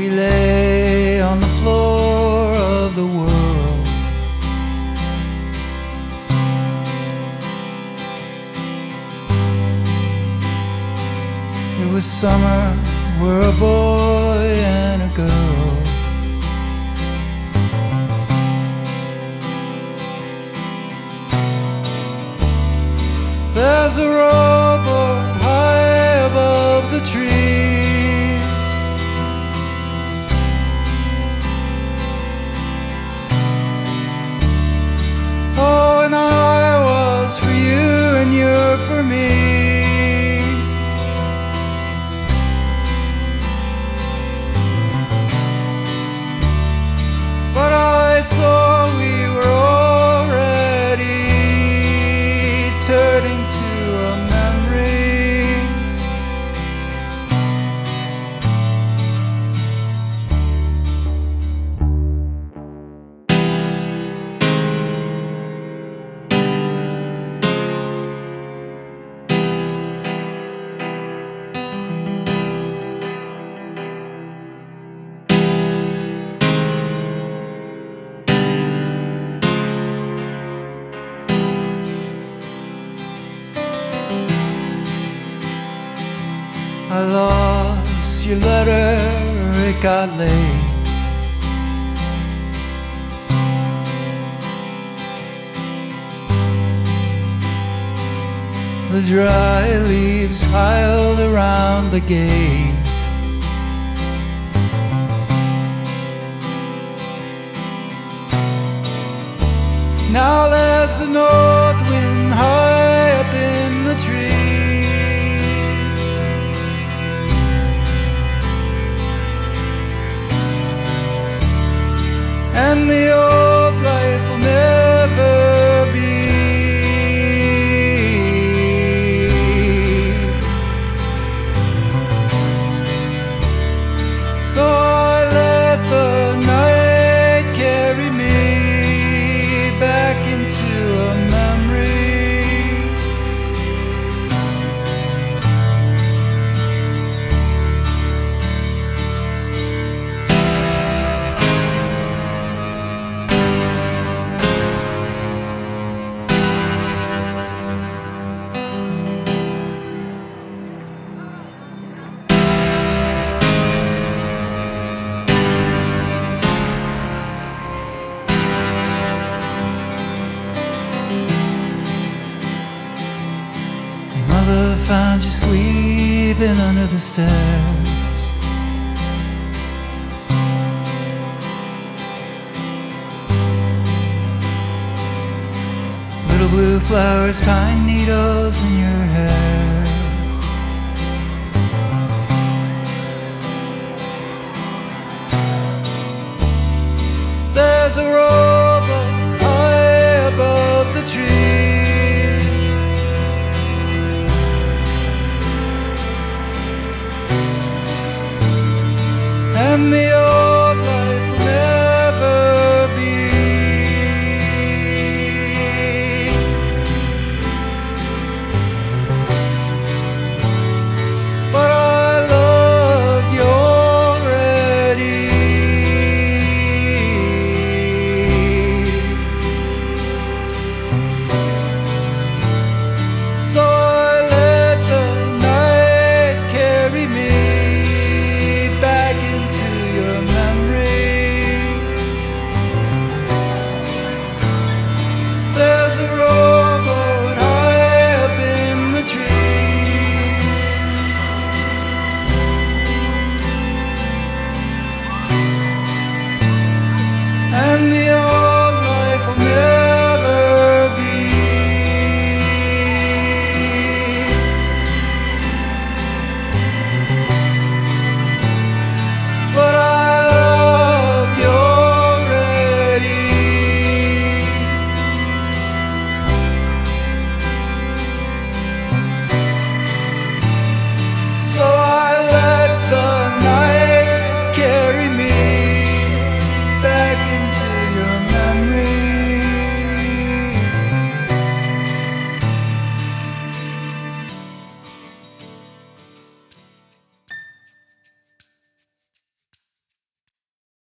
we lay on the floor of the world. It was summer, we're a boy and a girl. There's a rowboat turning to your letter, it got late. The dry leaves piled around the gate. Now there's a north wind high you sleeping under the stairs? Little blue flowers, pine needles in your hair. There's a road.